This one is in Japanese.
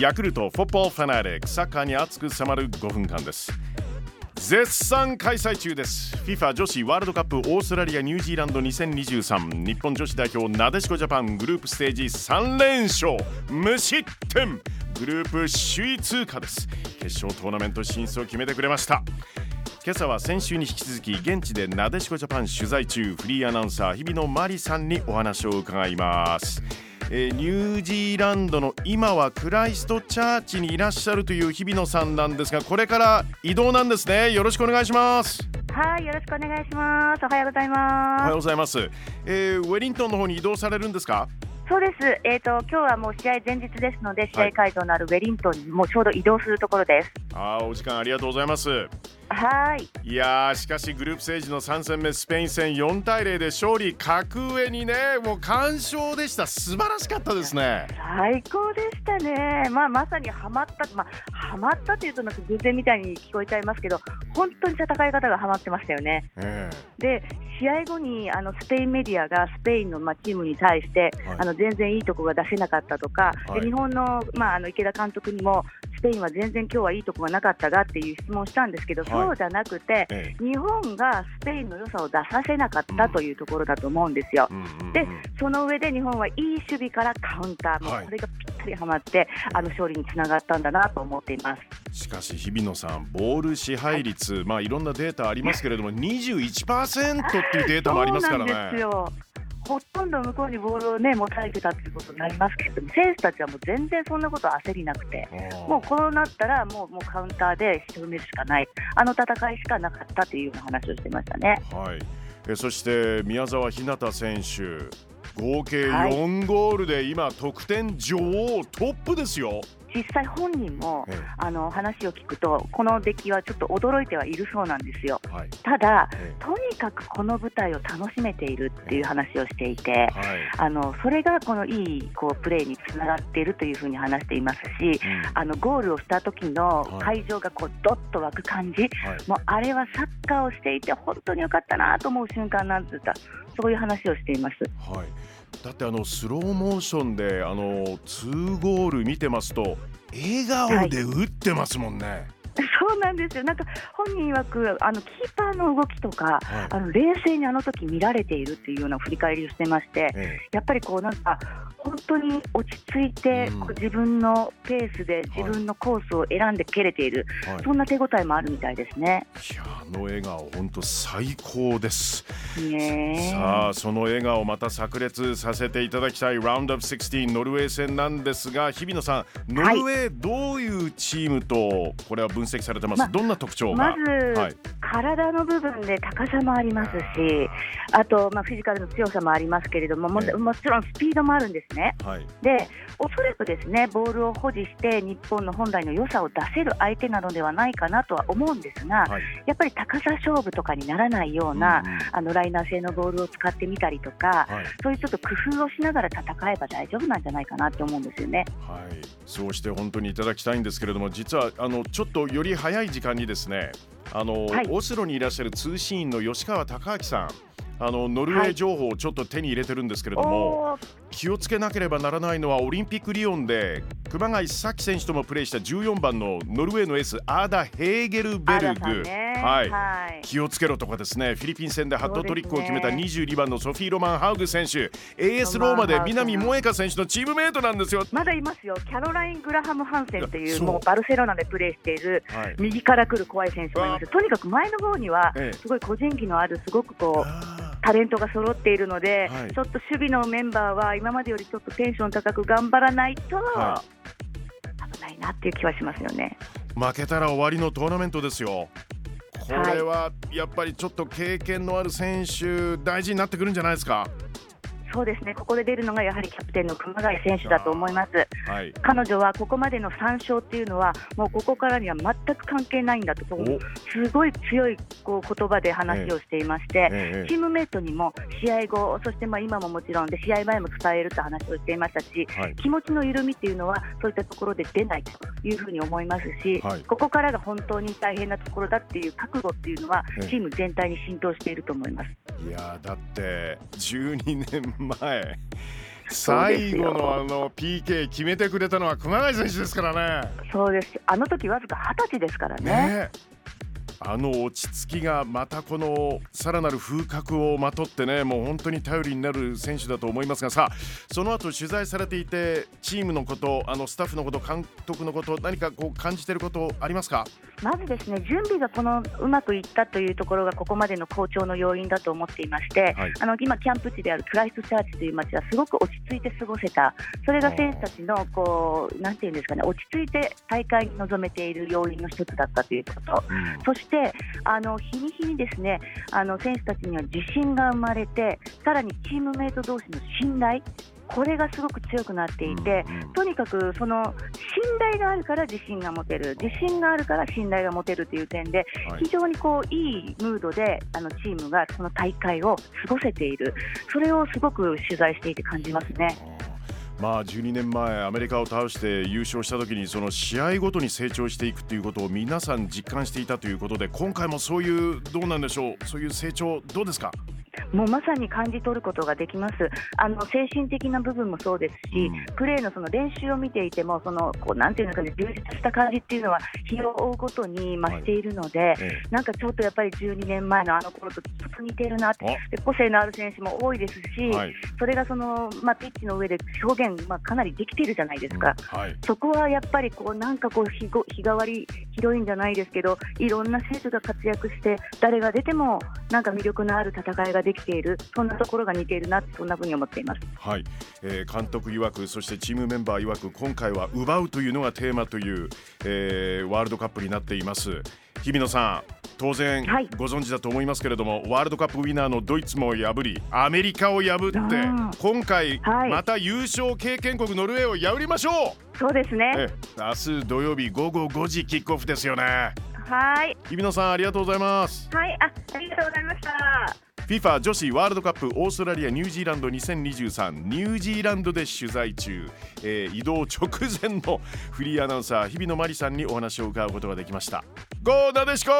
ヤクルトフォッポーファナリックサッカーに熱く迫る5分間です。絶賛開催中です。FIFA 女子ワールドカップオーストラリアニュージーランド2023日本女子代表なでしこジャパングループステージ3連勝。無失点。グループ首位通過です。決勝トーナメント進出を決めてくれました。今朝は先週に引き続き現地でなでしこジャパン取材中フリーアナウンサー日比野真理さんにお話を伺います。えー、ニュージーランドの今はクライストチャーチにいらっしゃるという日比野さんなんですがこれから移動なんですね。よろしくお願いします。はいよろしくお願いします。おはようございます。おはようございます、えー、ウェリントンの方に移動されるんですか？そうです。えっ、ー、と今日はもう試合前日ですので、試合会場のあるウェリントンにもうちょうど移動するところです。ああ、お時間ありがとうございます。はい。いやしかしグループステージの3戦目スペイン戦4対0で勝利格上にねもう完勝でした素晴らしかったですね最高でしたねまあまさにはまったまあはまったというとなんか偶然みたいに聞こえちゃいますけど本当に戦い方がはまってましたよね、えー、で試合後にあのスペインメディアがスペインの、まあ、チームに対して、はい、あの全然いいところが出せなかったとか、はい、で日本の,、まあ、あの池田監督にもスペインは全然今日はいいところがなかったがっていう質問をしたんですけど、はい、そうじゃなくて、ええ、日本がスペインの良さを出させなかったというところだと思うんですよ。うん、でその上で日本はいい守備からカウンター、もうこれがぴったりはまって、あの勝利につながったんだなと思っています。しかし日比野さん、ボール支配率、まあいろんなデータありますけれども、21%っていうデータもありますからね。ほとんど向こうにボールを、ね、持たれてたということになりますけれども、選手たちはもう全然そんなこと焦りなくて、もうこうなったらもうもうカウンターで仕留めるしかない、あの戦いしかなかったというような話をしてましたね。はい。えそして宮澤ひなた選手合計4ゴールで今、得点女王トップですよ。実際本人も、ええ、あの話を聞くとこの出来はちょっと驚いてはいるそうなんですよ、はい、ただ、え、とにかくこの舞台を楽しめているっていう話をしていて、はい、あのそれがこのいいこうプレーにつながっているというふうに話していますし、うん、あのゴールをした時の会場がこうどっと湧く感じ、はい、もうあれはサッカーをしていて本当に良かったなと思う瞬間なんてったそういう話をしています。はい。だってあのスローモーションであの2ゴール見てますと笑顔で打ってますもんね。はい。そうなんですよ、なんか本人曰くあのキーパーの動きとか、はい、あの冷静にあの時見られているっていうような振り返りをしてまして、ええ、やっぱりこうなんか本当に落ち着いて、うん、自分のペースで自分のコースを選んで蹴れている、はい、そんな手応えもあるみたいですね。いやあの笑顔本当最高です。ね、さあその笑顔また炸裂させていただきたい。ラウンドアップ16ノルウェー戦なんですが日比野さんノルウェーどういうチームとこれは分析されてます、ま、どんな特徴が？まず、はい、体の部分で高さもありますしあと、まあ、フィジカルの強さもありますけれどもももちろんスピードもあるんですね。はい、でおそらくですねボールを保持して日本の本来の良さを出せる相手なのではないかなとは思うんですが、はい、やっぱり高さ勝負とかにならないような、うんうん、あのライナー性のボールを使ってみたりとか、はい、そういうちょっと工夫をしながら戦えば大丈夫なんじゃないかなと思うんですよね。はい、そうして本当にいただきたいんですけれども実はあのちょっとより早い時間にですねあの、はい、オスロにいらっしゃる通信員の吉川隆明さんあのノルウェー情報をちょっと手に入れてるんですけれども、はい、気をつけなければならないのはオリンピックリオンで熊谷咲選手ともプレーした14番のノルウェーのエースアーダ・ヘーゲルベルグ、ね、はい、はい、気をつけろとかですね。フィリピン戦でハットトリックを決めた22番のソフィー・ロマン・ハウグ選手。AS ローマで南萌香選手のチームメートなんですよ。まだいますよ。キャロライン・グラハム・ハンセンというもうバルセロナでプレーしている、はい、右から来る怖い選手もいます。とにかく前の方にはすごい個人技のあるすごくこうタレントが揃っているので、はい、ちょっと守備のメンバーは今までよりちょっとテンション高く頑張らないと、はい、危ないなっていう気はしますよね負けたら終わりのトーナメントですよ。これはやっぱりちょっと経験のある選手大事になってくるんじゃないですか？そうですね、ここで出るのがやはりキャプテンの熊谷選手だと思います、はい、彼女はここまでの3勝っていうのは、もうここからには全く関係ないんだと、すごい強いこう言葉で話をしていまして、ええチームメートにも試合後、そしてまあ今ももちろんで、試合前も伝えると話をしていましたし、はい、気持ちの緩みっていうのは、そういったところで出ないというふうに思いますし、はい、ここからが本当に大変なところだっていう覚悟っていうのは、チーム全体に浸透していると思います。いやだって12年前 最後のあの PK 決めてくれたのは熊谷選手ですからね。そうです。あの時わずか二十歳ですからね。ねあの落ち着きがまたこのさらなる風格をまとってねもう本当に頼りになる選手だと思いますがさあその後取材されていてチームのことあのスタッフのこと監督のこと何かこう感じていることありますか？まずですね準備がこのうまくいったというところがここまでの好調の要因だと思っていまして、はい、あの今キャンプ地であるクライストチャーチという街はすごく落ち着いて過ごせたそれが選手たちのこうなんていうんですかね落ち着いて大会に臨めている要因の一つだったということ、うん、そしてあの日に日にですねあの選手たちには自信が生まれてさらにチームメイト同士の信頼これがすごく強くなっていて、とにかくその信頼があるから自信が持てる、自信があるから信頼が持てるという点で、非常にこういいムードであのチームがその大会を過ごせている、それをすごく取材していて感じますね。まあ12年前アメリカを倒して優勝した時にその試合ごとに成長していくということを皆さん実感していたということで今回もそういうどうなんでしょう？そういう成長どうですか？もうまさに感じ取ることができます、あの精神的な部分もそうですし、うん、プレーのその練習を見ていても、そのこうなんていうのかね、充実した感じっていうのは、日を追うごとに増しているので、はい。なんかちょっとやっぱり12年前のあの頃とちょっと似てるなって、で個性のある選手も多いですし、はい、それがその、まあ、ピッチの上で表現、まあ、かなりできているじゃないですか、うん。はい、そこはやっぱりこうなんかこう日ご日替わり広いんじゃないですけど、いろんな選手が活躍して、誰が出てもなんか魅力のある戦いができている、そんなところが似ているな、そんなふうに思っています。はい、えー、監督曰く、そしてチームメンバー曰く、今回は奪うというのがテーマという、えー、ワールドカップになっています。日比野さん、当然ご存知だと思いますけれども、はい、ワールドカップウィナーのドイツも破り、アメリカを破って、今回、また優勝経験国ノルウェーを破りましょう。そうですね。明日土曜日午後5時キックオフですよね。はい。日比野さんありがとうございます。はい、あ、ありがとうございました。FIFA 女子ワールドカップオーストラリアニュージーランド2023ニュージーランドで取材中、えー、移動直前のフリーアナウンサー日比野真理さんにお話を伺うことができました。ゴーなでしこ